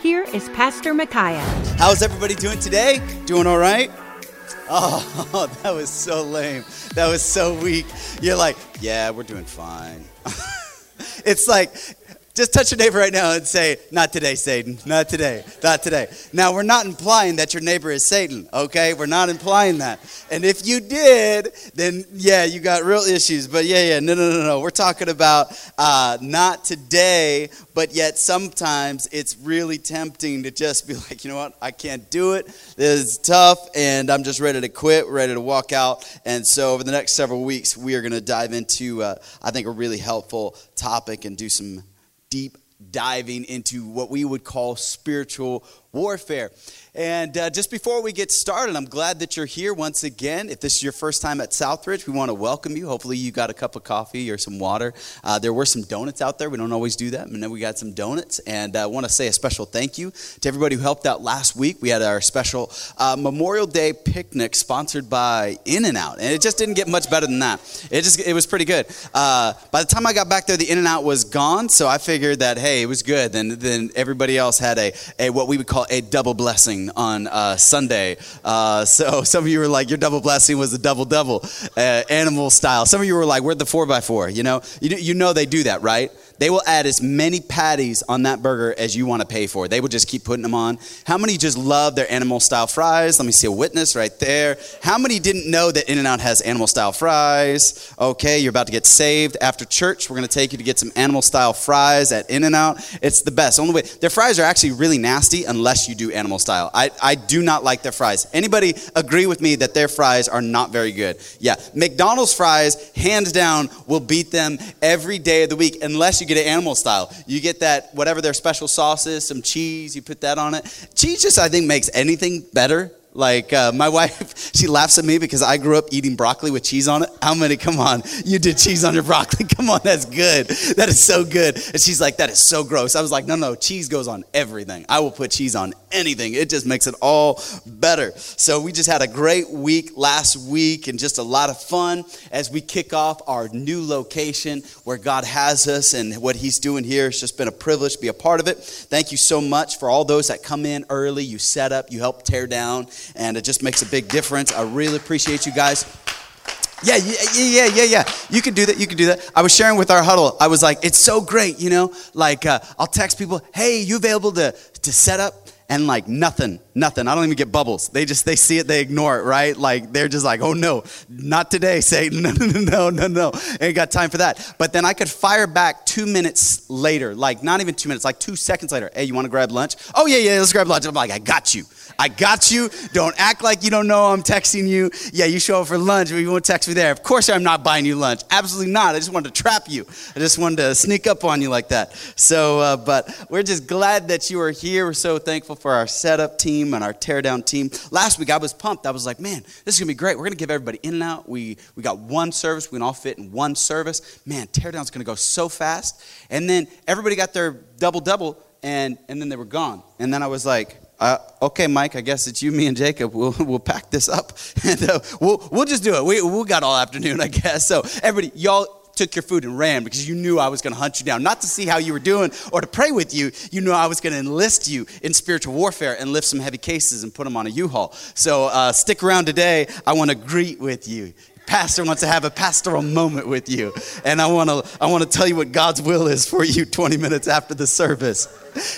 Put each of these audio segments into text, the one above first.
here is Pastor Micaiah. How's everybody doing today? Doing all right? Oh, that was so lame. That was so weak. You're like, yeah, we're doing fine. it's like, just touch your neighbor right now and say, Not today, Satan. Not today. Not today. Now, we're not implying that your neighbor is Satan, okay? We're not implying that. And if you did, then yeah, you got real issues. But yeah, yeah, no, no, no, no. We're talking about uh, not today, but yet sometimes it's really tempting to just be like, you know what? I can't do it. This is tough, and I'm just ready to quit, ready to walk out. And so, over the next several weeks, we are going to dive into, uh, I think, a really helpful topic and do some deep diving into what we would call spiritual warfare. And uh, just before we get started, I'm glad that you're here once again. If this is your first time at Southridge, we want to welcome you. Hopefully, you got a cup of coffee or some water. Uh, there were some donuts out there. We don't always do that, but then we got some donuts. And I uh, want to say a special thank you to everybody who helped out last week. We had our special uh, Memorial Day picnic sponsored by In and Out, and it just didn't get much better than that. It just it was pretty good. Uh, by the time I got back there, the In and Out was gone, so I figured that hey, it was good. Then then everybody else had a, a what we would call a double blessing on uh, Sunday. Uh, so some of you were like, your double blessing was the double double, uh, animal style. Some of you were like, where'd the four by four? You know, you, you know they do that, right? They will add as many patties on that burger as you want to pay for. They will just keep putting them on. How many just love their animal style fries? Let me see a witness right there. How many didn't know that In N Out has animal style fries? Okay, you're about to get saved. After church, we're going to take you to get some animal style fries at In N Out. It's the best. Only way their fries are actually really nasty unless you do animal style. I, I do not like their fries. Anybody agree with me that their fries are not very good? Yeah, McDonald's fries, hands down, will beat them every day of the week unless you get it animal style. You get that, whatever their special sauce is, some cheese, you put that on it. Cheese just, I think, makes anything better. Like uh, my wife, she laughs at me because I grew up eating broccoli with cheese on it. How many? Come on, you did cheese on your broccoli. Come on, that's good. That is so good. And she's like, that is so gross. I was like, no, no, cheese goes on everything. I will put cheese on anything. It just makes it all better. So we just had a great week last week and just a lot of fun as we kick off our new location where God has us and what He's doing here. It's just been a privilege to be a part of it. Thank you so much for all those that come in early. You set up, you help tear down and it just makes a big difference. I really appreciate you guys. Yeah, yeah, yeah, yeah, yeah. You can do that. You can do that. I was sharing with our huddle. I was like, it's so great, you know. Like, uh, I'll text people, "Hey, you available to to set up?" And like nothing, nothing. I don't even get bubbles. They just they see it, they ignore it, right? Like they're just like, "Oh no, not today, Satan. No, no, no, no, no. Ain't got time for that." But then I could fire back two minutes later, like not even two minutes, like two seconds later. Hey, you want to grab lunch? Oh yeah, yeah, let's grab lunch. I'm like, I got you. I got you. Don't act like you don't know I'm texting you. Yeah, you show up for lunch, but you won't text me there. Of course, I'm not buying you lunch. Absolutely not. I just wanted to trap you. I just wanted to sneak up on you like that. So, uh, but we're just glad that you are here. We're so thankful for our setup team and our teardown team. Last week, I was pumped. I was like, man, this is gonna be great. We're gonna give everybody in and out. We we got one service. We can all fit in one service. Man, teardown's gonna go so fast. And then everybody got their double double, and and then they were gone. And then I was like uh, okay, Mike, I guess it's you, me, and Jacob. We'll, we'll pack this up and uh, we'll, we'll just do it. We, we got all afternoon, I guess. So, everybody, y'all took your food and ran because you knew I was going to hunt you down. Not to see how you were doing or to pray with you. You knew I was going to enlist you in spiritual warfare and lift some heavy cases and put them on a U-Haul. So, uh, stick around today. I want to greet with you pastor wants to have a pastoral moment with you. And I want to I want to tell you what God's will is for you 20 minutes after the service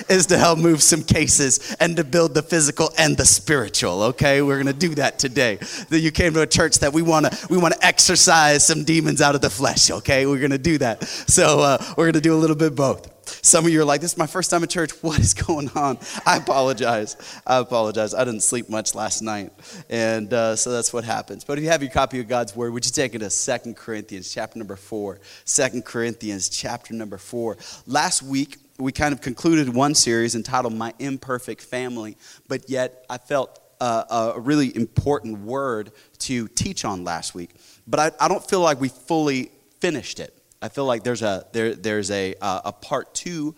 is to help move some cases and to build the physical and the spiritual. Okay, we're gonna do that today. That you came to a church that we wanna we wanna exorcise some demons out of the flesh. Okay, we're gonna do that. So uh, we're gonna do a little bit both. Some of you are like, this is my first time at church. What is going on? I apologize. I apologize. I didn't sleep much last night. And uh, so that's what happens. But if you have your copy of God's Word, would you take it to Second Corinthians chapter number 4? 2 Corinthians chapter number 4. Last week, we kind of concluded one series entitled My Imperfect Family, but yet I felt uh, a really important word to teach on last week. But I, I don't feel like we fully finished it. I feel like there's a, there, there's a, uh, a part two.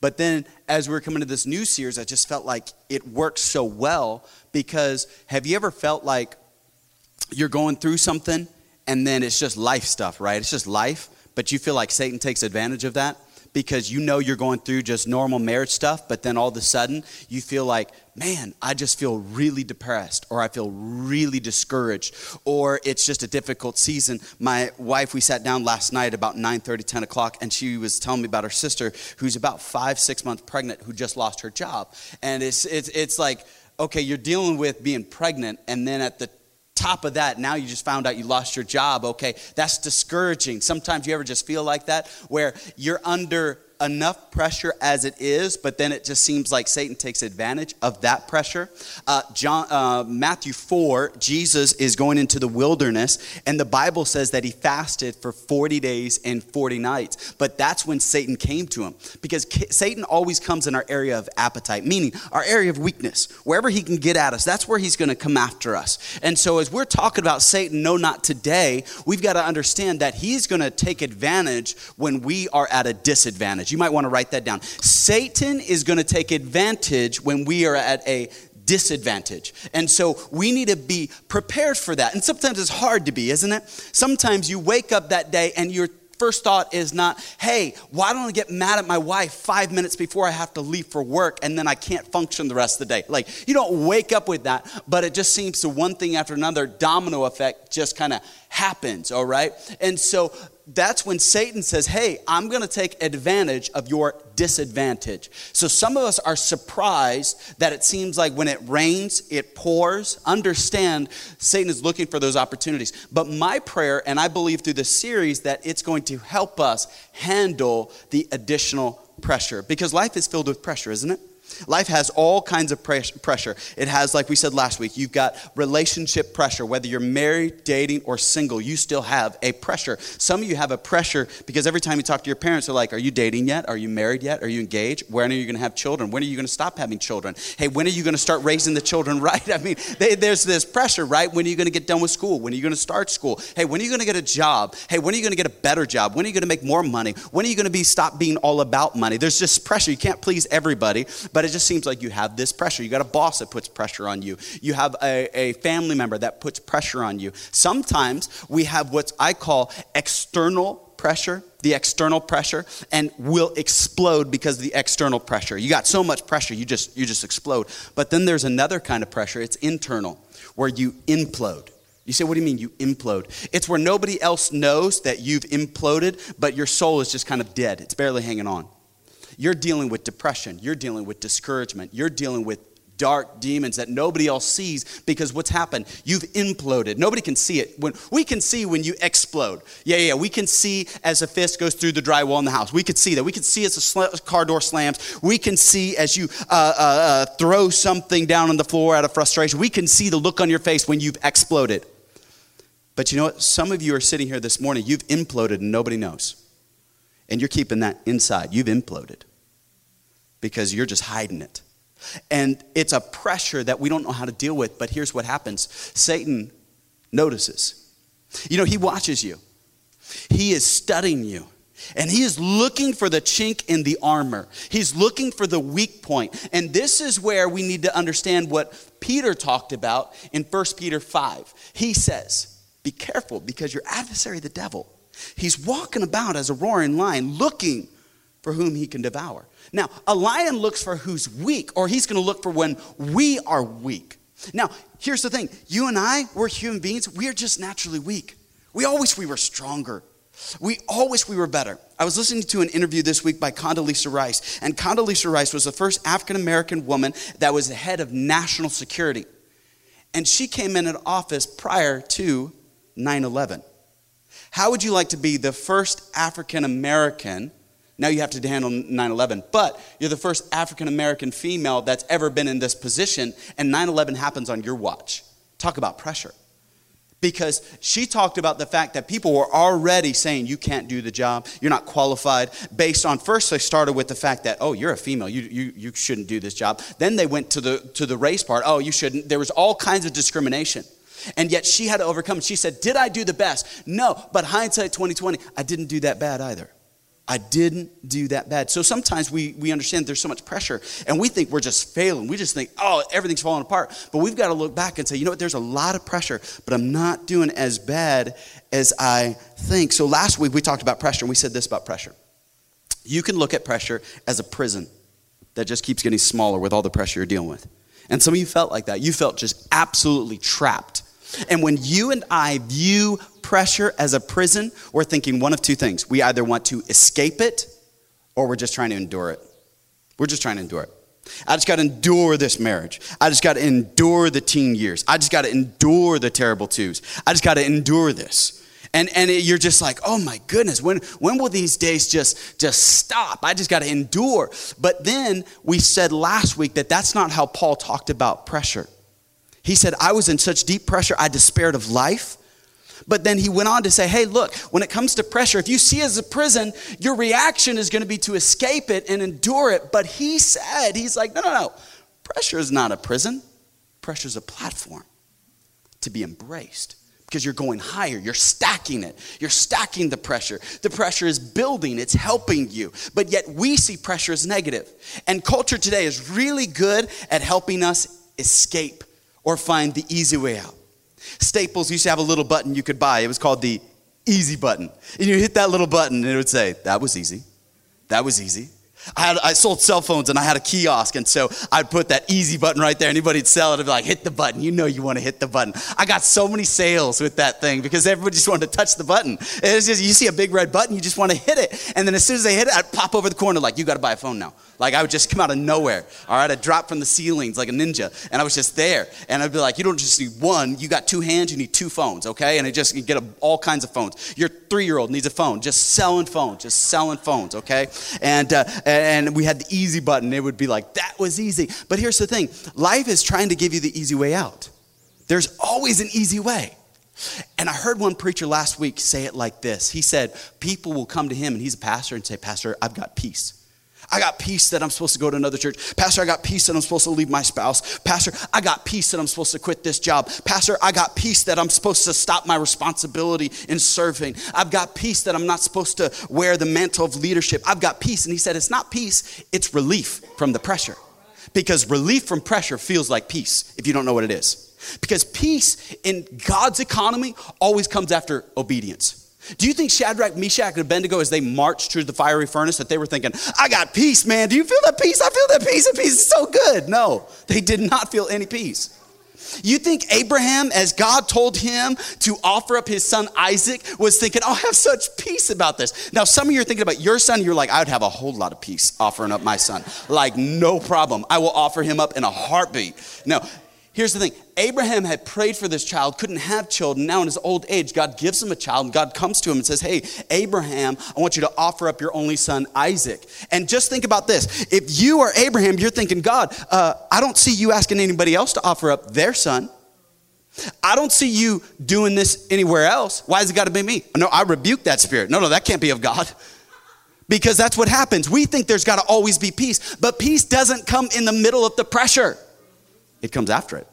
But then as we are coming to this new series, I just felt like it works so well because have you ever felt like you're going through something and then it's just life stuff, right? It's just life, but you feel like Satan takes advantage of that? Because you know you're going through just normal marriage stuff, but then all of a sudden you feel like, man, I just feel really depressed, or I feel really discouraged, or it's just a difficult season. My wife, we sat down last night about 9 30, 10 o'clock, and she was telling me about her sister who's about five, six months pregnant who just lost her job. And it's, it's, it's like, okay, you're dealing with being pregnant, and then at the top of that, now you just found out you lost your job. Okay, that's discouraging. Sometimes you ever just feel like that, where you're under enough pressure as it is, but then it just seems like Satan takes advantage of that pressure. Uh, John, uh, Matthew 4, Jesus is going into the wilderness, and the Bible says that he fasted for 40 days and 40 nights. But that's when Satan came to him, because Satan always comes in our area of appetite, meaning our area of weakness. Wherever he can get at us, that's where he's going to come after us. And so, as we're talking about Satan, no, not today, we've got to understand that he's going to take advantage when we are at a disadvantage advantage. You might want to write that down. Satan is going to take advantage when we are at a disadvantage. And so we need to be prepared for that. And sometimes it's hard to be, isn't it? Sometimes you wake up that day and your first thought is not, hey, why don't I get mad at my wife five minutes before I have to leave for work and then I can't function the rest of the day? Like, you don't wake up with that, but it just seems to one thing after another, domino effect just kind of happens, all right? And so that's when Satan says, Hey, I'm going to take advantage of your disadvantage. So some of us are surprised that it seems like when it rains, it pours. Understand, Satan is looking for those opportunities. But my prayer, and I believe through this series, that it's going to help us handle the additional pressure because life is filled with pressure, isn't it? Life has all kinds of pressure. It has, like we said last week, you've got relationship pressure. Whether you're married, dating, or single, you still have a pressure. Some of you have a pressure because every time you talk to your parents, they're like, Are you dating yet? Are you married yet? Are you engaged? When are you going to have children? When are you going to stop having children? Hey, when are you going to start raising the children right? I mean, they, there's this pressure, right? When are you going to get done with school? When are you going to start school? Hey, when are you going to get a job? Hey, when are you going to get a better job? When are you going to make more money? When are you going to be stop being all about money? There's just pressure. You can't please everybody, but it just seems like you have this pressure. You got a boss that puts pressure on you. You have a, a family member that puts pressure on you. Sometimes we have what I call external pressure, the external pressure, and will explode because of the external pressure. You got so much pressure, you just you just explode. But then there's another kind of pressure, it's internal, where you implode. You say, what do you mean you implode? It's where nobody else knows that you've imploded, but your soul is just kind of dead. It's barely hanging on. You're dealing with depression. You're dealing with discouragement. You're dealing with dark demons that nobody else sees because what's happened? You've imploded. Nobody can see it. When we can see when you explode. Yeah yeah we can see as a fist goes through the drywall in the house. We could see that. We can see as a sl- car door slams. We can see as you uh, uh, uh, throw something down on the floor out of frustration. We can see the look on your face when you've exploded. But you know what? Some of you are sitting here this morning. You've imploded and nobody knows and you're keeping that inside. You've imploded because you're just hiding it. And it's a pressure that we don't know how to deal with, but here's what happens Satan notices. You know, he watches you, he is studying you. And he is looking for the chink in the armor. He's looking for the weak point. And this is where we need to understand what Peter talked about in 1 Peter 5. He says, Be careful because your adversary, the devil, He's walking about as a roaring lion looking for whom he can devour. Now, a lion looks for who's weak, or he's going to look for when we are weak. Now, here's the thing you and I, we're human beings, we are just naturally weak. We always we were stronger. We wish we were better. I was listening to an interview this week by Condoleezza Rice, and Condoleezza Rice was the first African American woman that was the head of national security. And she came in at office prior to 9 11. How would you like to be the first African American? Now you have to handle 9 11, but you're the first African American female that's ever been in this position, and 9 11 happens on your watch. Talk about pressure. because she talked about the fact that people were already saying you can't do the job you're not qualified based on first they started with the fact that oh you're a female you, you, you shouldn't do this job then they went to the to the race part oh you shouldn't there was all kinds of discrimination and yet she had to overcome she said did i do the best no but hindsight 2020 i didn't do that bad either I didn't do that bad. So sometimes we, we understand there's so much pressure and we think we're just failing. We just think, oh, everything's falling apart. But we've got to look back and say, you know what, there's a lot of pressure, but I'm not doing as bad as I think. So last week we talked about pressure and we said this about pressure. You can look at pressure as a prison that just keeps getting smaller with all the pressure you're dealing with. And some of you felt like that. You felt just absolutely trapped. And when you and I view pressure as a prison, we're thinking one of two things. We either want to escape it or we're just trying to endure it. We're just trying to endure it. I just got to endure this marriage. I just got to endure the teen years. I just got to endure the terrible twos. I just got to endure this. And, and it, you're just like, oh my goodness, when, when will these days just, just stop? I just got to endure. But then we said last week that that's not how Paul talked about pressure. He said, I was in such deep pressure, I despaired of life. But then he went on to say, hey, look, when it comes to pressure, if you see it as a prison, your reaction is going to be to escape it and endure it. But he said, he's like, no, no, no. Pressure is not a prison, pressure is a platform to be embraced because you're going higher. You're stacking it. You're stacking the pressure. The pressure is building, it's helping you. But yet we see pressure as negative. And culture today is really good at helping us escape or find the easy way out. Staples used to have a little button you could buy. It was called the easy button. And you hit that little button and it would say, That was easy. That was easy. I, had, I sold cell phones and I had a kiosk, and so I'd put that easy button right there. Anybody'd sell it, I'd be like, hit the button. You know you want to hit the button. I got so many sales with that thing because everybody just wanted to touch the button. It's just, you see a big red button, you just want to hit it. And then as soon as they hit it, I'd pop over the corner like, you got to buy a phone now. Like I would just come out of nowhere. All right, I'd drop from the ceilings like a ninja, and I was just there. And I'd be like, you don't just need one, you got two hands, you need two phones, okay? And I just get a, all kinds of phones. Your three-year-old needs a phone, just selling phones, just selling phones, okay? And uh, and we had the easy button. It would be like that was easy. But here's the thing: life is trying to give you the easy way out. There's always an easy way. And I heard one preacher last week say it like this. He said, People will come to him, and he's a pastor, and say, Pastor, I've got peace. I got peace that I'm supposed to go to another church. Pastor, I got peace that I'm supposed to leave my spouse. Pastor, I got peace that I'm supposed to quit this job. Pastor, I got peace that I'm supposed to stop my responsibility in serving. I've got peace that I'm not supposed to wear the mantle of leadership. I've got peace. And he said, it's not peace, it's relief from the pressure. Because relief from pressure feels like peace if you don't know what it is. Because peace in God's economy always comes after obedience. Do you think Shadrach, Meshach, and Abednego, as they marched through the fiery furnace, that they were thinking, I got peace, man. Do you feel that peace? I feel that peace. That peace is so good. No, they did not feel any peace. You think Abraham, as God told him to offer up his son Isaac, was thinking, I'll have such peace about this. Now, some of you are thinking about your son, you're like, I would have a whole lot of peace offering up my son. Like, no problem. I will offer him up in a heartbeat. No, Here's the thing Abraham had prayed for this child, couldn't have children. Now, in his old age, God gives him a child, and God comes to him and says, Hey, Abraham, I want you to offer up your only son, Isaac. And just think about this. If you are Abraham, you're thinking, God, uh, I don't see you asking anybody else to offer up their son. I don't see you doing this anywhere else. Why has it got to be me? No, I rebuke that spirit. No, no, that can't be of God. Because that's what happens. We think there's got to always be peace, but peace doesn't come in the middle of the pressure it comes after it.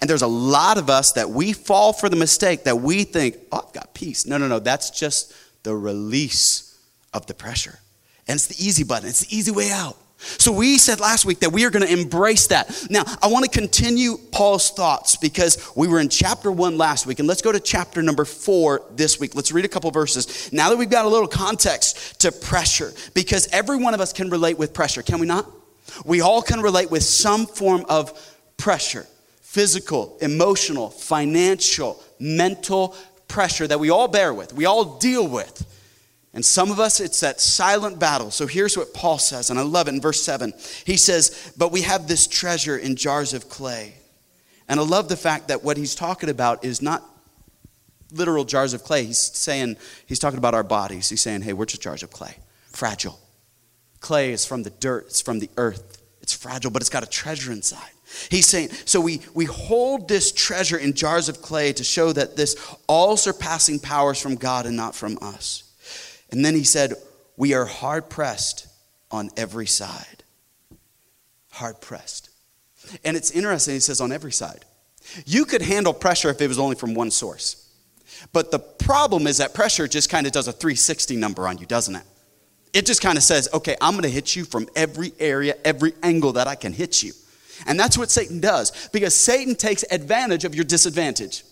And there's a lot of us that we fall for the mistake that we think, oh, I've got peace. No, no, no. That's just the release of the pressure. And it's the easy button, it's the easy way out. So we said last week that we are going to embrace that. Now, I want to continue Paul's thoughts because we were in chapter one last week, and let's go to chapter number four this week. Let's read a couple verses. Now that we've got a little context to pressure, because every one of us can relate with pressure, can we not? We all can relate with some form of pressure physical, emotional, financial, mental pressure that we all bear with, we all deal with. And some of us, it's that silent battle. So here's what Paul says, and I love it in verse 7. He says, But we have this treasure in jars of clay. And I love the fact that what he's talking about is not literal jars of clay. He's saying, he's talking about our bodies. He's saying, hey, we're just jars of clay, fragile. Clay is from the dirt, it's from the earth, it's fragile, but it's got a treasure inside. He's saying, so we, we hold this treasure in jars of clay to show that this all surpassing power is from God and not from us. And then he said, we are hard pressed on every side. Hard pressed. And it's interesting, he says, on every side. You could handle pressure if it was only from one source. But the problem is that pressure just kind of does a 360 number on you, doesn't it? It just kind of says, okay, I'm going to hit you from every area, every angle that I can hit you. And that's what Satan does because Satan takes advantage of your disadvantage.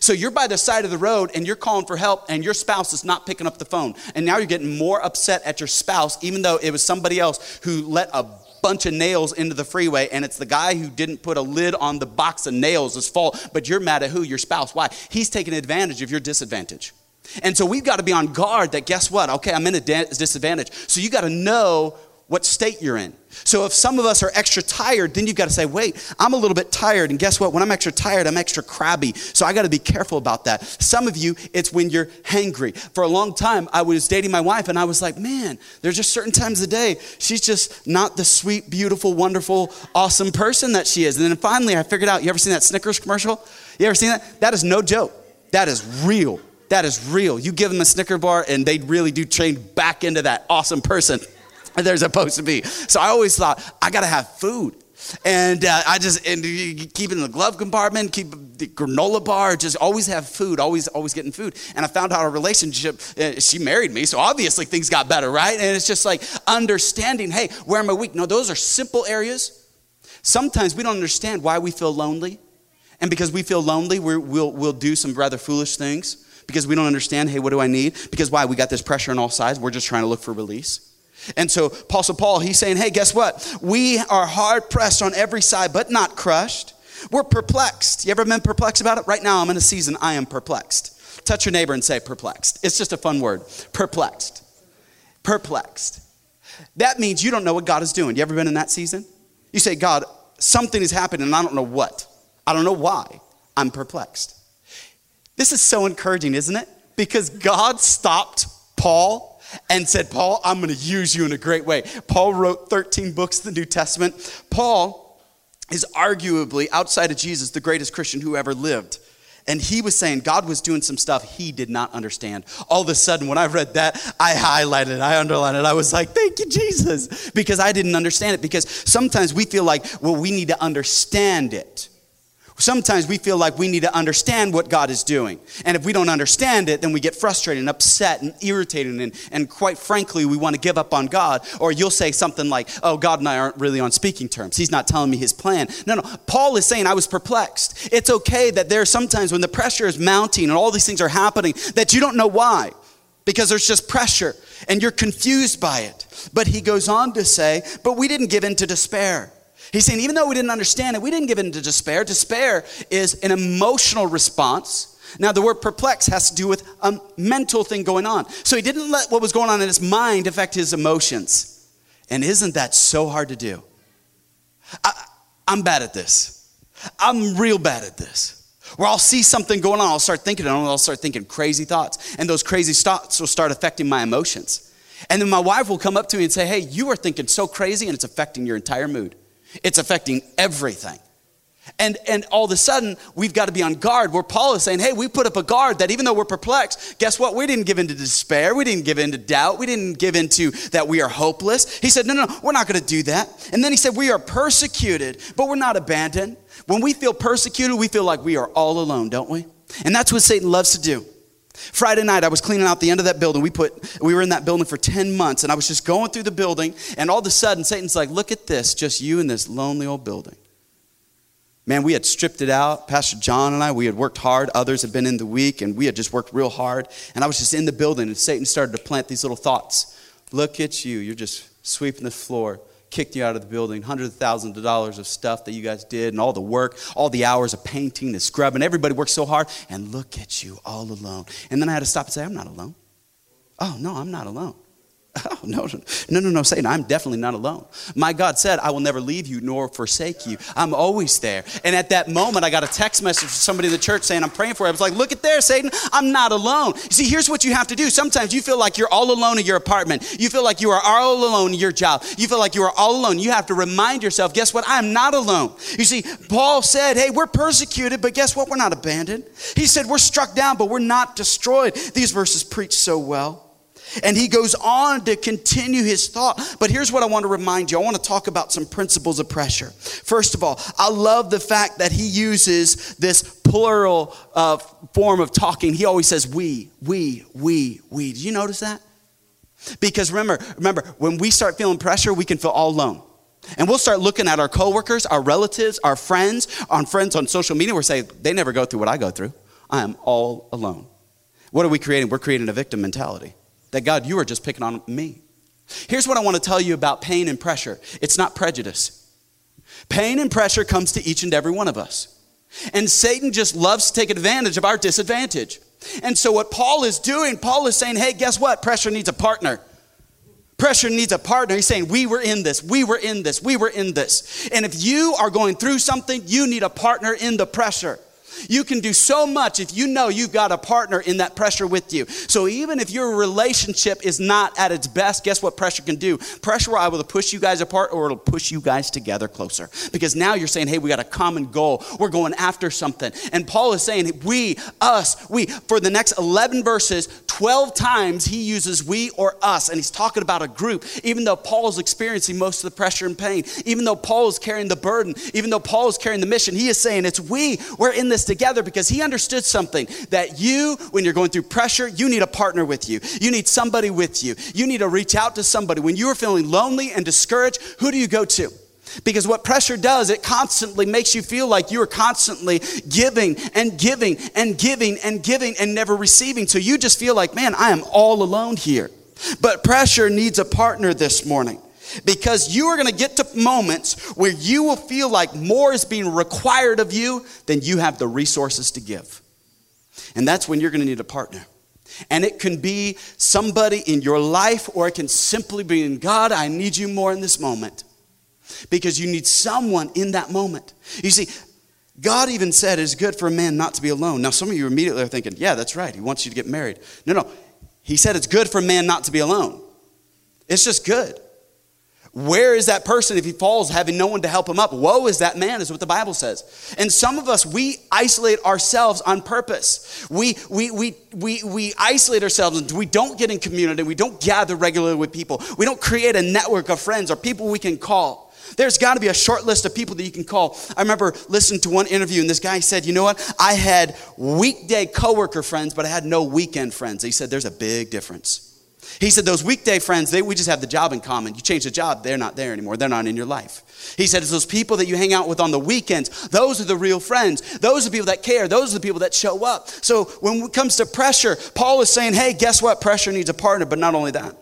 So you're by the side of the road and you're calling for help and your spouse is not picking up the phone. And now you're getting more upset at your spouse, even though it was somebody else who let a bunch of nails into the freeway and it's the guy who didn't put a lid on the box of nails' fault. But you're mad at who? Your spouse. Why? He's taking advantage of your disadvantage. And so we've got to be on guard that guess what? Okay, I'm in a disadvantage. So you got to know what state you're in. So if some of us are extra tired, then you've got to say, wait, I'm a little bit tired. And guess what? When I'm extra tired, I'm extra crabby. So I got to be careful about that. Some of you, it's when you're hangry. For a long time, I was dating my wife and I was like, man, there's just certain times of day, she's just not the sweet, beautiful, wonderful, awesome person that she is. And then finally I figured out, you ever seen that Snickers commercial? You ever seen that? That is no joke. That is real. That is real. You give them a Snicker bar and they really do change back into that awesome person they're supposed to be. So I always thought, I got to have food. And uh, I just and keep it in the glove compartment, keep the granola bar, just always have food, always always getting food. And I found out our relationship. Uh, she married me, so obviously things got better, right? And it's just like understanding. Hey, where am I weak? No, those are simple areas. Sometimes we don't understand why we feel lonely, and because we feel lonely, we will we'll do some rather foolish things because we don't understand. Hey, what do I need? Because why? We got this pressure on all sides. We're just trying to look for release. And so, Apostle Paul, he's saying, hey, guess what? We are hard pressed on every side, but not crushed. We're perplexed. You ever been perplexed about it? Right now, I'm in a season, I am perplexed. Touch your neighbor and say perplexed. It's just a fun word. Perplexed. Perplexed. That means you don't know what God is doing. You ever been in that season? You say, God, something is happening and I don't know what. I don't know why. I'm perplexed. This is so encouraging, isn't it? Because God stopped Paul and said, Paul, I'm going to use you in a great way. Paul wrote 13 books of the New Testament. Paul is arguably, outside of Jesus, the greatest Christian who ever lived. And he was saying God was doing some stuff he did not understand. All of a sudden, when I read that, I highlighted it, I underlined it. I was like, thank you, Jesus, because I didn't understand it. Because sometimes we feel like, well, we need to understand it. Sometimes we feel like we need to understand what God is doing. And if we don't understand it, then we get frustrated and upset and irritated. And, and quite frankly, we want to give up on God. Or you'll say something like, oh, God and I aren't really on speaking terms. He's not telling me his plan. No, no. Paul is saying, I was perplexed. It's okay that there are sometimes when the pressure is mounting and all these things are happening that you don't know why because there's just pressure and you're confused by it. But he goes on to say, but we didn't give in to despair. He's saying, even though we didn't understand it, we didn't give in to despair. Despair is an emotional response. Now, the word perplex has to do with a mental thing going on. So he didn't let what was going on in his mind affect his emotions. And isn't that so hard to do? I, am bad at this. I'm real bad at this. Where I'll see something going on, I'll start thinking, and I'll start thinking crazy thoughts. And those crazy thoughts will start affecting my emotions. And then my wife will come up to me and say, Hey, you are thinking so crazy, and it's affecting your entire mood. It's affecting everything. And, and all of a sudden, we've got to be on guard where Paul is saying, hey, we put up a guard that even though we're perplexed, guess what? We didn't give in to despair. We didn't give in to doubt. We didn't give in to that we are hopeless. He said, no, no, no we're not going to do that. And then he said, we are persecuted, but we're not abandoned. When we feel persecuted, we feel like we are all alone, don't we? And that's what Satan loves to do. Friday night, I was cleaning out the end of that building. We put, we were in that building for 10 months, and I was just going through the building, and all of a sudden, Satan's like, look at this, just you in this lonely old building. Man, we had stripped it out. Pastor John and I, we had worked hard. Others had been in the week, and we had just worked real hard. And I was just in the building, and Satan started to plant these little thoughts. Look at you, you're just sweeping the floor kicked you out of the building, hundreds of thousands of dollars of stuff that you guys did, and all the work, all the hours of painting, the scrubbing. Everybody worked so hard, and look at you all alone. And then I had to stop and say, I'm not alone. Oh, no, I'm not alone. Oh, no, no, no, no, Satan, I'm definitely not alone. My God said, I will never leave you nor forsake you. I'm always there. And at that moment, I got a text message from somebody in the church saying, I'm praying for you. I was like, look at there, Satan, I'm not alone. You see, here's what you have to do. Sometimes you feel like you're all alone in your apartment. You feel like you are all alone in your job. You feel like you are all alone. You have to remind yourself, guess what? I'm not alone. You see, Paul said, hey, we're persecuted, but guess what? We're not abandoned. He said, we're struck down, but we're not destroyed. These verses preach so well. And he goes on to continue his thought. But here's what I want to remind you I want to talk about some principles of pressure. First of all, I love the fact that he uses this plural uh, form of talking. He always says we, we, we, we. Did you notice that? Because remember, remember, when we start feeling pressure, we can feel all alone. And we'll start looking at our coworkers, our relatives, our friends, on friends on social media. We're saying, they never go through what I go through. I am all alone. What are we creating? We're creating a victim mentality that God, you are just picking on me. Here's what I want to tell you about pain and pressure it's not prejudice. Pain and pressure comes to each and every one of us. And Satan just loves to take advantage of our disadvantage. And so, what Paul is doing, Paul is saying, hey, guess what? Pressure needs a partner. Pressure needs a partner. He's saying, We were in this, we were in this, we were in this. And if you are going through something, you need a partner in the pressure. You can do so much if you know you've got a partner in that pressure with you. So even if your relationship is not at its best, guess what pressure can do? Pressure will either push you guys apart or it'll push you guys together closer. Because now you're saying, hey, we got a common goal. We're going after something. And Paul is saying, we, us, we. For the next 11 verses, 12 times he uses we or us. And he's talking about a group. Even though Paul is experiencing most of the pressure and pain, even though Paul is carrying the burden, even though Paul is carrying the mission, he is saying, it's we. We're in this together because he understood something that you, when you're going through pressure, you need a partner with you. You need somebody with you. You need to reach out to somebody. When you are feeling lonely and discouraged, who do you go to? Because what pressure does, it constantly makes you feel like you are constantly giving and giving and giving and giving and never receiving. So you just feel like, man, I am all alone here. But pressure needs a partner this morning because you are going to get to moments where you will feel like more is being required of you than you have the resources to give. And that's when you're going to need a partner. And it can be somebody in your life, or it can simply be in God, I need you more in this moment. Because you need someone in that moment. You see, God even said it's good for a man not to be alone. Now, some of you immediately are thinking, yeah, that's right. He wants you to get married. No, no. He said it's good for a man not to be alone. It's just good. Where is that person if he falls, having no one to help him up? Woe is that man, is what the Bible says. And some of us, we isolate ourselves on purpose. We, we, we, we, we isolate ourselves and we don't get in community. We don't gather regularly with people. We don't create a network of friends or people we can call. There's got to be a short list of people that you can call. I remember listening to one interview, and this guy said, You know what? I had weekday coworker friends, but I had no weekend friends. He said, There's a big difference. He said, Those weekday friends, they, we just have the job in common. You change the job, they're not there anymore. They're not in your life. He said, It's those people that you hang out with on the weekends. Those are the real friends. Those are the people that care. Those are the people that show up. So when it comes to pressure, Paul is saying, Hey, guess what? Pressure needs a partner, but not only that.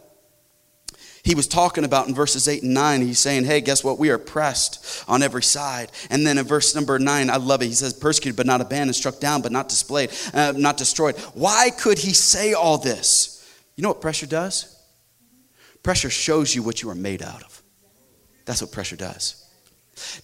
He was talking about in verses 8 and 9, he's saying, Hey, guess what? We are pressed on every side. And then in verse number 9, I love it. He says, Persecuted but not abandoned, struck down but not displayed, uh, not destroyed. Why could he say all this? You know what pressure does? Pressure shows you what you are made out of. That's what pressure does.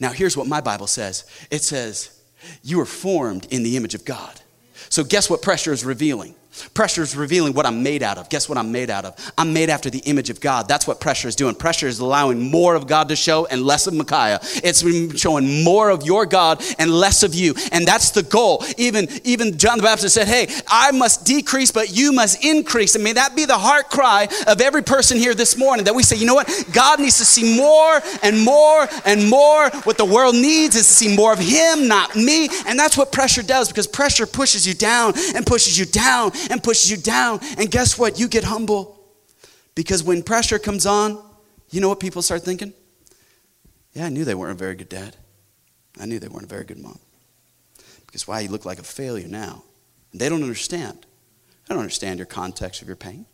Now, here's what my Bible says it says, You are formed in the image of God. So, guess what pressure is revealing? Pressure is revealing what I'm made out of. Guess what I'm made out of? I'm made after the image of God. That's what pressure is doing. Pressure is allowing more of God to show and less of Micaiah. It's showing more of your God and less of you. And that's the goal. Even, even John the Baptist said, Hey, I must decrease, but you must increase. And may that be the heart cry of every person here this morning that we say, you know what? God needs to see more and more and more. What the world needs is to see more of Him, not me. And that's what pressure does because pressure pushes you down and pushes you down and pushes you down. And guess what? You get humble. Because when pressure comes on, you know what people start thinking? Yeah, I knew they weren't a very good dad. I knew they weren't a very good mom. Because why? You look like a failure now. And they don't understand. They don't understand your context of your pain.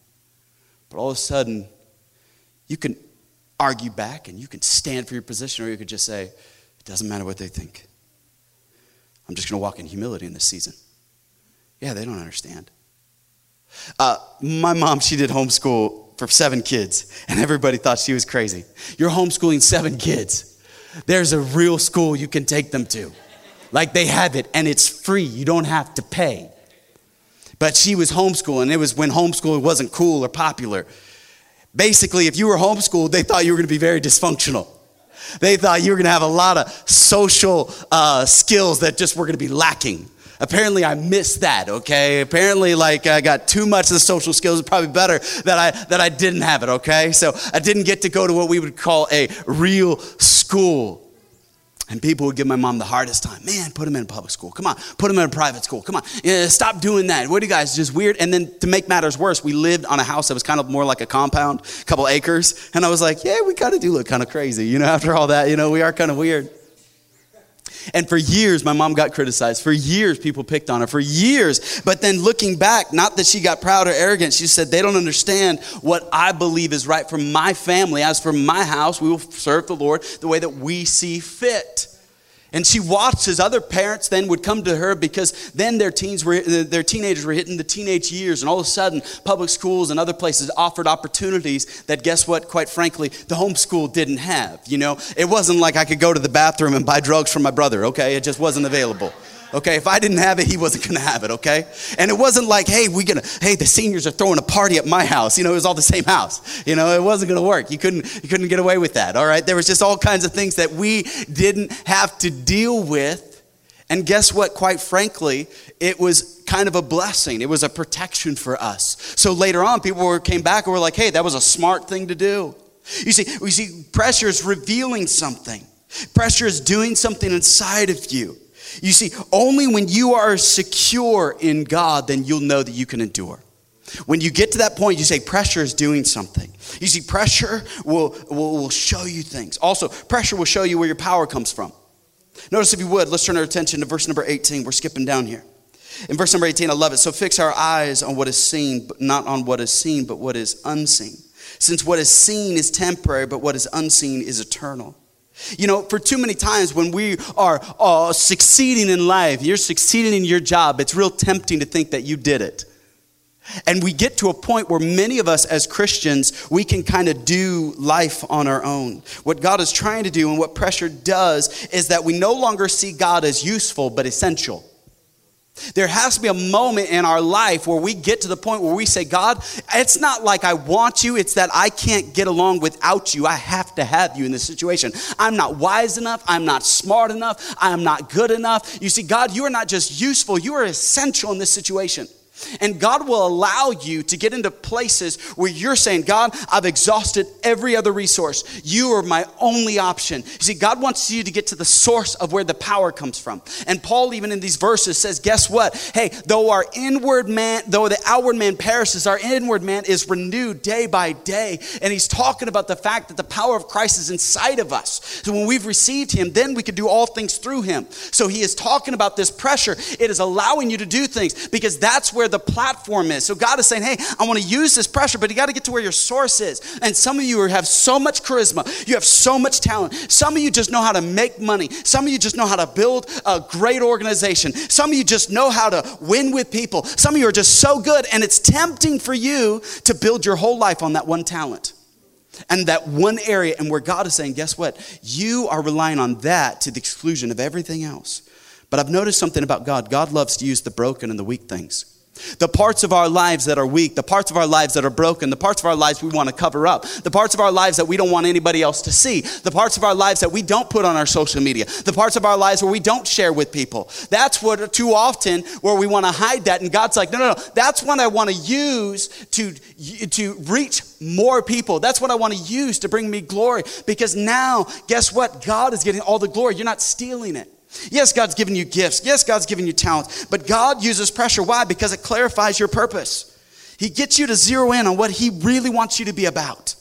But all of a sudden, you can argue back and you can stand for your position, or you could just say, it doesn't matter what they think. I'm just going to walk in humility in this season. Yeah, they don't understand. Uh, my mom, she did homeschool for seven kids, and everybody thought she was crazy. You're homeschooling seven kids. There's a real school you can take them to. Like they have it, and it's free. You don't have to pay. But she was homeschooling. It was when homeschooling wasn't cool or popular. Basically, if you were homeschooled, they thought you were going to be very dysfunctional. They thought you were going to have a lot of social uh, skills that just were going to be lacking. Apparently, I missed that. Okay. Apparently, like I got too much of the social skills. It's probably better that I that I didn't have it. Okay. So I didn't get to go to what we would call a real school. And people would give my mom the hardest time. Man, put him in public school. Come on, put him in a private school. Come on, yeah, stop doing that. What are you guys just weird? And then to make matters worse, we lived on a house that was kind of more like a compound, a couple acres. And I was like, yeah, we kind of do look kind of crazy. You know, after all that, you know, we are kind of weird. And for years, my mom got criticized. For years, people picked on her. For years. But then looking back, not that she got proud or arrogant, she said, they don't understand what I believe is right for my family. As for my house, we will serve the Lord the way that we see fit. And she watched as other parents then would come to her because then their teens were their teenagers were hitting the teenage years, and all of a sudden, public schools and other places offered opportunities that guess what? Quite frankly, the homeschool didn't have. You know, it wasn't like I could go to the bathroom and buy drugs for my brother. Okay, it just wasn't available. Okay, if I didn't have it, he wasn't gonna have it, okay? And it wasn't like, hey, we gonna, hey, the seniors are throwing a party at my house. You know, it was all the same house. You know, it wasn't gonna work. You couldn't, you couldn't get away with that, all right? There was just all kinds of things that we didn't have to deal with. And guess what? Quite frankly, it was kind of a blessing. It was a protection for us. So later on, people were, came back and were like, hey, that was a smart thing to do. You see, we see pressure is revealing something. Pressure is doing something inside of you. You see, only when you are secure in God, then you'll know that you can endure. When you get to that point, you say pressure is doing something. You see, pressure will, will, will show you things. Also, pressure will show you where your power comes from. Notice, if you would, let's turn our attention to verse number 18. We're skipping down here. In verse number 18, I love it. So fix our eyes on what is seen, but not on what is seen, but what is unseen. Since what is seen is temporary, but what is unseen is eternal. You know, for too many times when we are uh, succeeding in life, you're succeeding in your job, it's real tempting to think that you did it. And we get to a point where many of us as Christians, we can kind of do life on our own. What God is trying to do and what pressure does is that we no longer see God as useful but essential. There has to be a moment in our life where we get to the point where we say, God, it's not like I want you, it's that I can't get along without you. I have to have you in this situation. I'm not wise enough, I'm not smart enough, I'm not good enough. You see, God, you are not just useful, you are essential in this situation. And God will allow you to get into places where you're saying, God, I've exhausted every other resource. You are my only option. You see, God wants you to get to the source of where the power comes from. And Paul, even in these verses, says, guess what? Hey, though our inward man, though the outward man perishes, our inward man is renewed day by day. And he's talking about the fact that the power of Christ is inside of us. So when we've received him, then we can do all things through him. So he is talking about this pressure. It is allowing you to do things because that's where the platform is. So God is saying, hey, I want to use this pressure, but you got to get to where your source is. And some of you have so much charisma, you have so much talent. Some of you just know how to make money. Some of you just know how to build a great organization. Some of you just know how to win with people. Some of you are just so good, and it's tempting for you to build your whole life on that one talent and that one area and where God is saying, guess what? You are relying on that to the exclusion of everything else. But I've noticed something about God. God loves to use the broken and the weak things. The parts of our lives that are weak, the parts of our lives that are broken, the parts of our lives we want to cover up, the parts of our lives that we don't want anybody else to see, the parts of our lives that we don't put on our social media, the parts of our lives where we don't share with people. That's what too often where we want to hide that. And God's like, no, no, no, that's what I want to use to, to reach more people. That's what I want to use to bring me glory. Because now, guess what? God is getting all the glory. You're not stealing it. Yes, God's given you gifts. Yes, God's given you talents. But God uses pressure. Why? Because it clarifies your purpose. He gets you to zero in on what He really wants you to be about.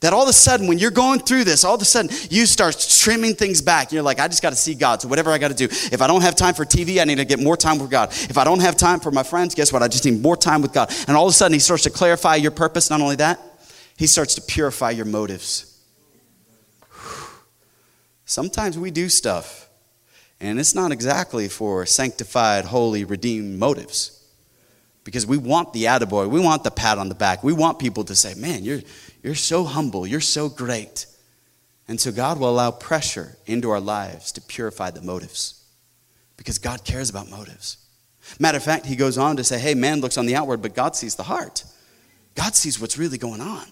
That all of a sudden, when you're going through this, all of a sudden you start trimming things back. You're like, I just got to see God. So, whatever I got to do. If I don't have time for TV, I need to get more time with God. If I don't have time for my friends, guess what? I just need more time with God. And all of a sudden, He starts to clarify your purpose. Not only that, He starts to purify your motives. Sometimes we do stuff and it's not exactly for sanctified, holy, redeemed motives. because we want the attaboy. We want the pat on the back. We want people to say, man, you're, you're so humble. You're so great. And so God will allow pressure into our lives to purify the motives because God cares about motives. Matter of fact, he goes on to say, hey, man looks on the outward, but God sees the heart. God sees what's really going on.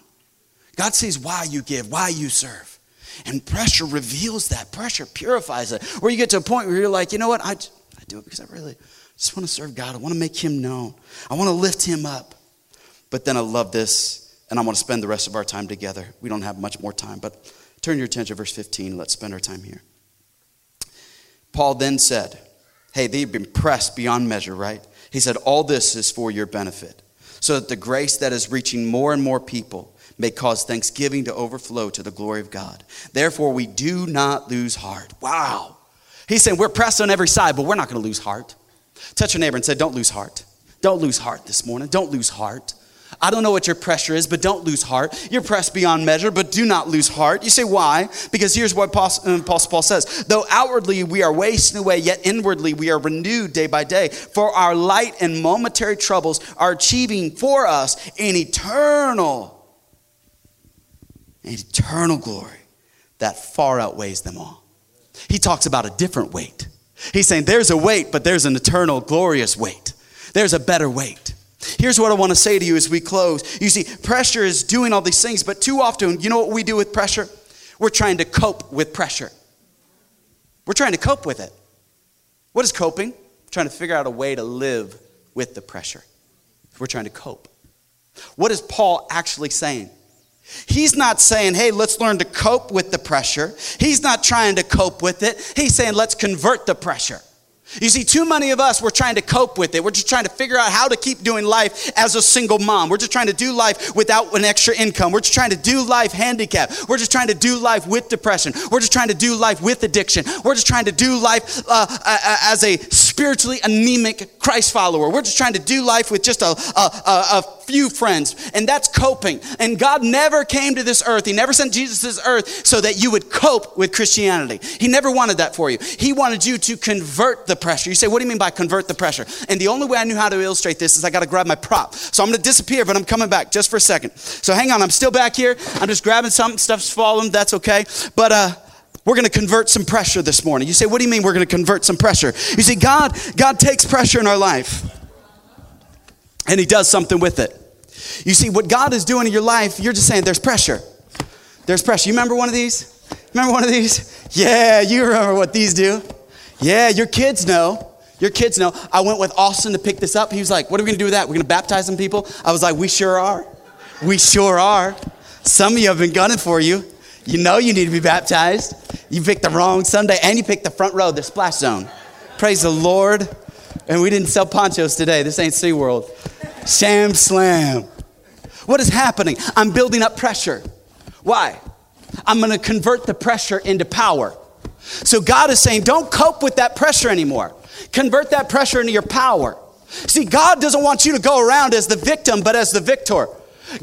God sees why you give, why you serve. And pressure reveals that. Pressure purifies it. Where you get to a point where you're like, you know what? I, I do it because I really just want to serve God. I want to make him known. I want to lift him up. But then I love this, and I want to spend the rest of our time together. We don't have much more time, but turn your attention to verse 15. Let's spend our time here. Paul then said, Hey, they've been pressed beyond measure, right? He said, All this is for your benefit, so that the grace that is reaching more and more people may cause thanksgiving to overflow to the glory of God. Therefore, we do not lose heart. Wow. He's saying we're pressed on every side, but we're not going to lose heart. Touch your neighbor and say, Don't lose heart. Don't lose heart this morning. Don't lose heart. I don't know what your pressure is, but don't lose heart. You're pressed beyond measure, but do not lose heart. You say, why? Because here's what Apostle uh, Paul says Though outwardly we are wasting away, yet inwardly we are renewed day by day. For our light and momentary troubles are achieving for us an eternal, an eternal glory that far outweighs them all. He talks about a different weight. He's saying there's a weight, but there's an eternal, glorious weight. There's a better weight. Here's what I want to say to you as we close. You see, pressure is doing all these things, but too often, you know what we do with pressure? We're trying to cope with pressure. We're trying to cope with it. What is coping? trying to figure out a way to live with the pressure. We're trying to cope. What is Paul actually saying? He's not saying, hey, let's learn to cope with the pressure. He's not trying to cope with it. He's saying, let's convert the pressure. You see, too many of us, we're trying to cope with it. We're just trying to figure out how to keep doing life as a single mom. We're just trying to do life without an extra income. We're just trying to do life handicapped. We're just trying to do life with depression. We're just trying to do life with addiction. We're just trying to do life uh, as a spiritually anemic Christ follower. We're just trying to do life with just a, a, a, a few friends. And that's coping. And God never came to this earth. He never sent Jesus to this earth so that you would cope with Christianity. He never wanted that for you. He wanted you to convert the pressure. You say, what do you mean by convert the pressure? And the only way I knew how to illustrate this is I got to grab my prop. So I'm going to disappear, but I'm coming back just for a second. So hang on, I'm still back here. I'm just grabbing something, stuff's falling. That's okay. But uh, we're going to convert some pressure this morning. You say, what do you mean we're going to convert some pressure? You see, God, God takes pressure in our life and he does something with it. You see, what God is doing in your life, you're just saying there's pressure. There's pressure. You remember one of these? Remember one of these? Yeah, you remember what these do. Yeah, your kids know. Your kids know. I went with Austin to pick this up. He was like, What are we gonna do with that? We're gonna baptize some people? I was like, We sure are. We sure are. Some of you have been gunning for you. You know you need to be baptized. You picked the wrong Sunday and you picked the front row, the splash zone. Praise the Lord. And we didn't sell ponchos today. This ain't SeaWorld. Sham slam. What is happening? I'm building up pressure. Why? I'm going to convert the pressure into power. So God is saying, don't cope with that pressure anymore. Convert that pressure into your power. See, God doesn't want you to go around as the victim, but as the victor.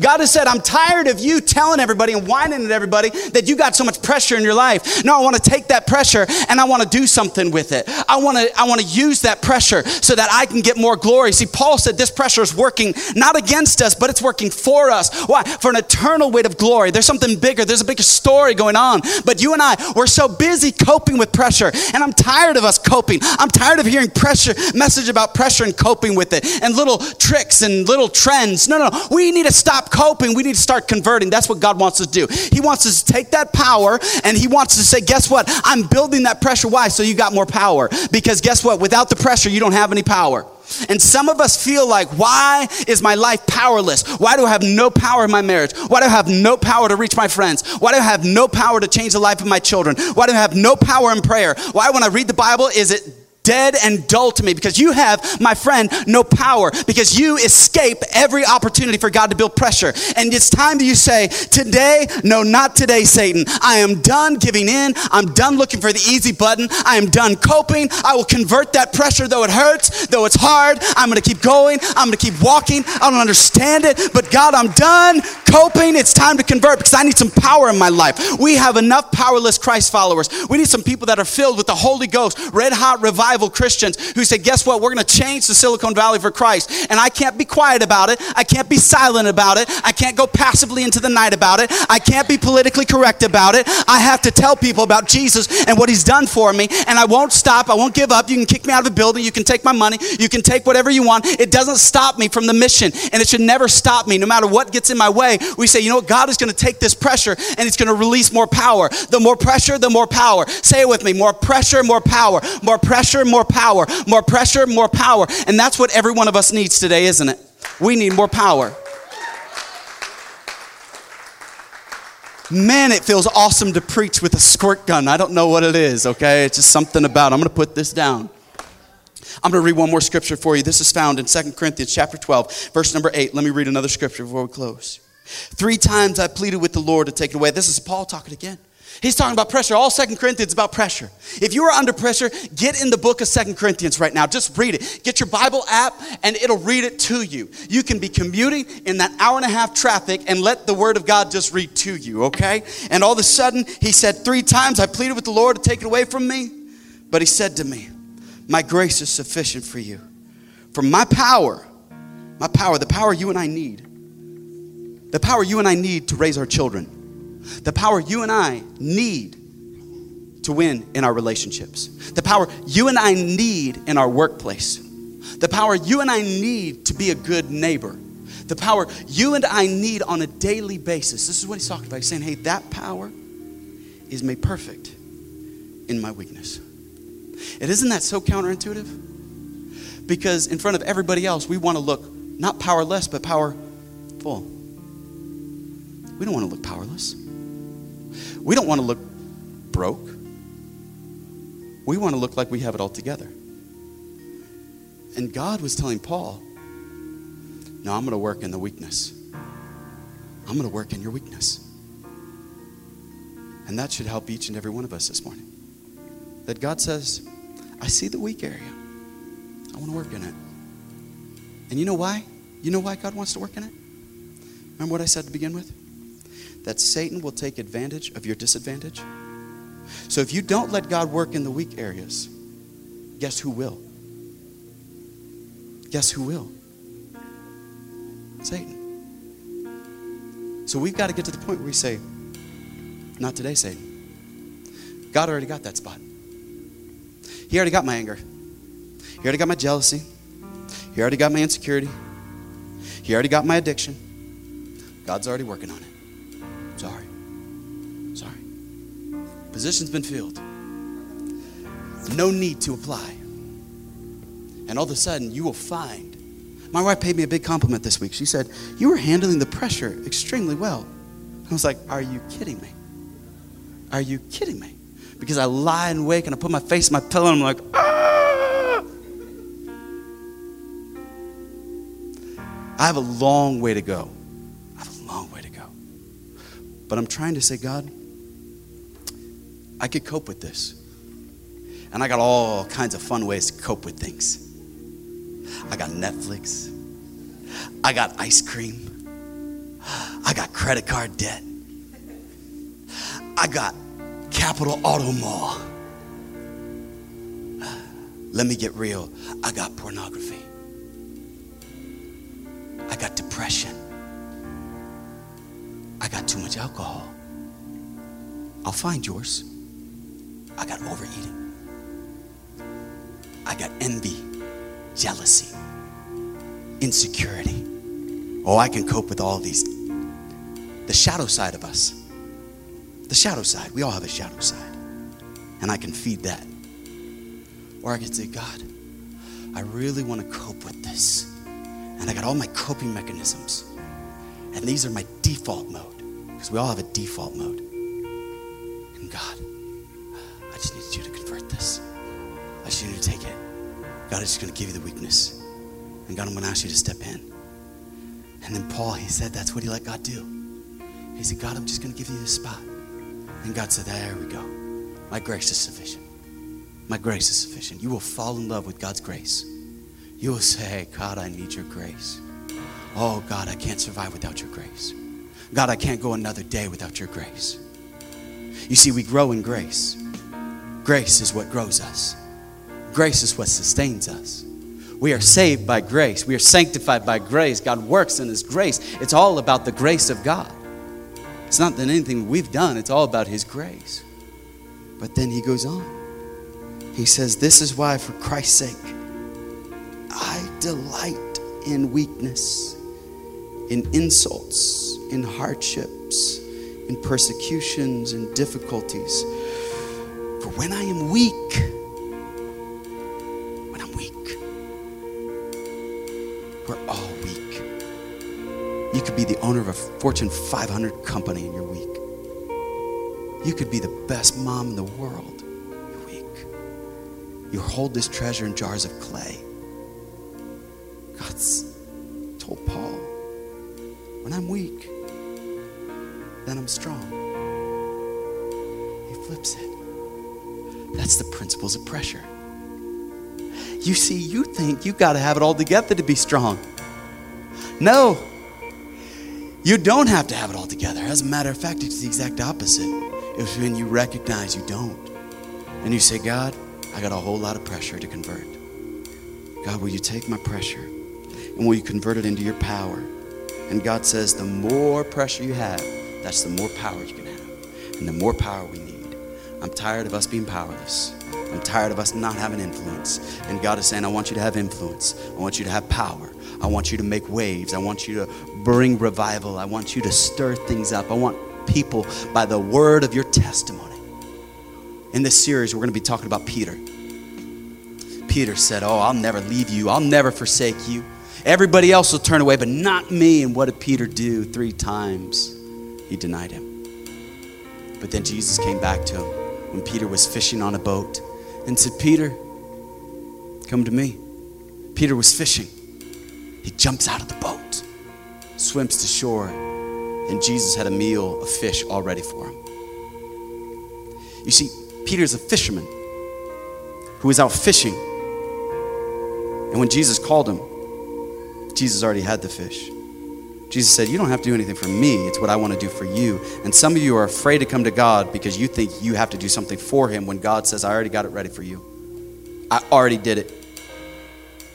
God has said, I'm tired of you telling everybody and whining at everybody that you got so much pressure in your life. No, I want to take that pressure and I want to do something with it. I want to, I want to use that pressure so that I can get more glory. See, Paul said this pressure is working not against us, but it's working for us. Why? For an eternal weight of glory. There's something bigger. There's a bigger story going on. But you and I, we're so busy coping with pressure. And I'm tired of us coping. I'm tired of hearing pressure, message about pressure and coping with it and little tricks and little trends. No, no, no. We need to stop stop coping. We need to start converting. That's what God wants us to do. He wants us to take that power and He wants to say, guess what? I'm building that pressure. Why? So you got more power. Because guess what? Without the pressure, you don't have any power. And some of us feel like, why is my life powerless? Why do I have no power in my marriage? Why do I have no power to reach my friends? Why do I have no power to change the life of my children? Why do I have no power in prayer? Why, when I read the Bible, is it dead and dull to me because you have, my friend, no power because you escape every opportunity for God to build pressure. And it's time that you say, Today, no, not today, Satan. I am done giving in. I'm done looking for the easy button. I am done coping. I will convert that pressure, though it hurts, though it's hard. I'm going to keep going. I'm going to keep walking. I don't understand it, but God, I'm done coping. It's time to convert because I need some power in my life. We have enough powerless Christ followers. We need some people that are filled with the Holy Ghost, red hot revival revival Christians who say, guess what? We're going to change the Silicon Valley for Christ. And I can't be quiet about it. I can't be silent about it. I can't go passively into the night about it. I can't be politically correct about it. I have to tell people about Jesus and what he's done for me. And I won't stop. I won't give up. You can kick me out of the building. You can take my money. You can take whatever you want. It doesn't stop me from the mission. And it should never stop me. No matter what gets in my way, we say, you know what? God is going to take this pressure and he's going to release more power. The more pressure, the more power. Say it with me. More pressure, more power. More pressure, more power. More pressure, more power. And that's what every one of us needs today, isn't it? We need more power. Man, it feels awesome to preach with a squirt gun. I don't know what it is, okay? It's just something about. It. I'm going to put this down. I'm going to read one more scripture for you. This is found in 2 Corinthians chapter 12, verse number 8. Let me read another scripture before we close. Three times I pleaded with the Lord to take it away. This is Paul talking again. He's talking about pressure. All Second Corinthians about pressure. If you are under pressure, get in the book of Second Corinthians right now. Just read it. Get your Bible app and it'll read it to you. You can be commuting in that hour and a half traffic and let the word of God just read to you, okay? And all of a sudden, he said, Three times I pleaded with the Lord to take it away from me. But he said to me, My grace is sufficient for you. For my power, my power, the power you and I need, the power you and I need to raise our children the power you and I need to win in our relationships, the power you and I need in our workplace, the power you and I need to be a good neighbor, the power you and I need on a daily basis. This is what he's talking about. He's saying, hey, that power is made perfect in my weakness. And isn't that so counterintuitive? Because in front of everybody else, we want to look not powerless, but powerful. We don't want to look powerless. We don't want to look broke. We want to look like we have it all together. And God was telling Paul, No, I'm going to work in the weakness. I'm going to work in your weakness. And that should help each and every one of us this morning. That God says, I see the weak area. I want to work in it. And you know why? You know why God wants to work in it? Remember what I said to begin with? That Satan will take advantage of your disadvantage? So if you don't let God work in the weak areas, guess who will? Guess who will? Satan. So we've got to get to the point where we say, Not today, Satan. God already got that spot. He already got my anger. He already got my jealousy. He already got my insecurity. He already got my addiction. God's already working on it. Position's been filled. No need to apply. And all of a sudden, you will find. My wife paid me a big compliment this week. She said, You were handling the pressure extremely well. I was like, Are you kidding me? Are you kidding me? Because I lie and wake and I put my face in my pillow and I'm like, ah! I have a long way to go. I have a long way to go but I'm trying to say, God, I could cope with this. And I got all kinds of fun ways to cope with things. I got Netflix. I got ice cream. I got credit card debt. I got Capital Auto Mall. Let me get real. I got pornography. I got depression. I got too much alcohol. I'll find yours. I got overeating. I got envy, jealousy, insecurity. Oh, I can cope with all these. The shadow side of us. The shadow side. We all have a shadow side. And I can feed that. Or I can say, God, I really want to cope with this. And I got all my coping mechanisms. And these are my default mode, because we all have a default mode. And God, you to convert this. I just need you to take it. God, I'm just going to give you the weakness. And God, I'm going to ask you to step in. And then Paul, he said that's what he let God do. He said, God, I'm just going to give you this spot. And God said, There we go. My grace is sufficient. My grace is sufficient. You will fall in love with God's grace. You will say, God, I need your grace. Oh, God, I can't survive without your grace. God, I can't go another day without your grace. You see, we grow in grace. Grace is what grows us. Grace is what sustains us. We are saved by grace. We are sanctified by grace. God works in His grace. It's all about the grace of God. It's not that anything we've done, it's all about His grace. But then He goes on. He says, This is why, for Christ's sake, I delight in weakness, in insults, in hardships, in persecutions, and difficulties. For when I am weak, when I'm weak, we're all weak. You could be the owner of a Fortune 500 company and you're weak. You could be the best mom in the world. You're weak. You hold this treasure in jars of clay. God's told Paul, when I'm weak, then I'm strong. That's the principles of pressure. You see, you think you've got to have it all together to be strong. No, you don't have to have it all together. As a matter of fact, it's the exact opposite. It's when you recognize you don't. And you say, God, I got a whole lot of pressure to convert. God, will you take my pressure and will you convert it into your power? And God says, the more pressure you have, that's the more power you can have. And the more power we need. I'm tired of us being powerless. I'm tired of us not having influence. And God is saying, I want you to have influence. I want you to have power. I want you to make waves. I want you to bring revival. I want you to stir things up. I want people by the word of your testimony. In this series, we're going to be talking about Peter. Peter said, Oh, I'll never leave you, I'll never forsake you. Everybody else will turn away, but not me. And what did Peter do? Three times he denied him. But then Jesus came back to him when Peter was fishing on a boat and said, Peter, come to me. Peter was fishing. He jumps out of the boat, swims to shore, and Jesus had a meal of fish all ready for him. You see, Peter's a fisherman who was out fishing. And when Jesus called him, Jesus already had the fish. Jesus said, You don't have to do anything for me. It's what I want to do for you. And some of you are afraid to come to God because you think you have to do something for Him when God says, I already got it ready for you. I already did it.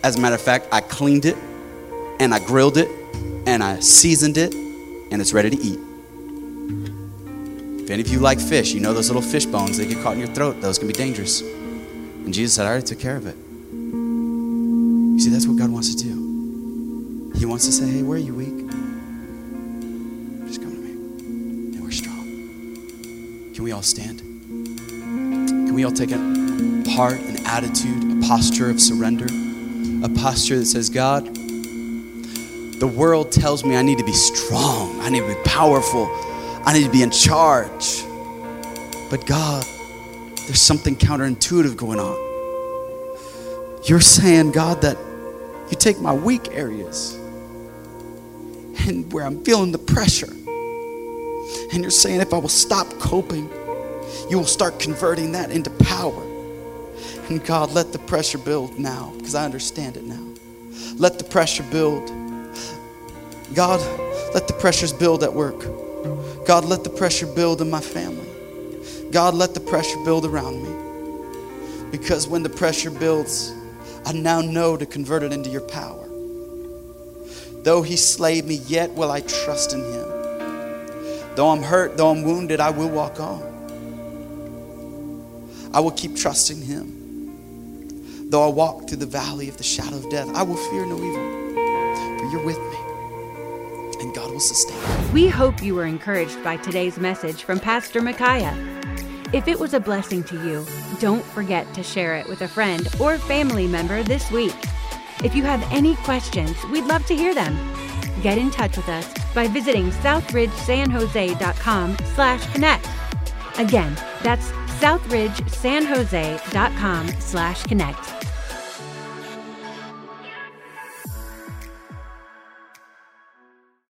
As a matter of fact, I cleaned it and I grilled it and I seasoned it and it's ready to eat. If any of you like fish, you know those little fish bones, they get caught in your throat. Those can be dangerous. And Jesus said, I already took care of it. You see, that's what God wants to do. He wants to say, Hey, where are you weak? Can we all stand? Can we all take a heart, an attitude, a posture of surrender? A posture that says, God, the world tells me I need to be strong, I need to be powerful, I need to be in charge. But God, there's something counterintuitive going on. You're saying, God, that you take my weak areas and where I'm feeling the pressure. And you're saying, if I will stop coping, you will start converting that into power. And God, let the pressure build now, because I understand it now. Let the pressure build. God, let the pressures build at work. God, let the pressure build in my family. God, let the pressure build around me. Because when the pressure builds, I now know to convert it into your power. Though he slay me, yet will I trust in him. Though I'm hurt, though I'm wounded, I will walk on. I will keep trusting him. Though I walk through the valley of the shadow of death, I will fear no evil, for you're with me, and God will sustain me. We hope you were encouraged by today's message from Pastor Micaiah. If it was a blessing to you, don't forget to share it with a friend or family member this week. If you have any questions, we'd love to hear them. Get in touch with us by visiting southridgesanjose.com slash connect. Again, that's southridgesanjose.com slash connect.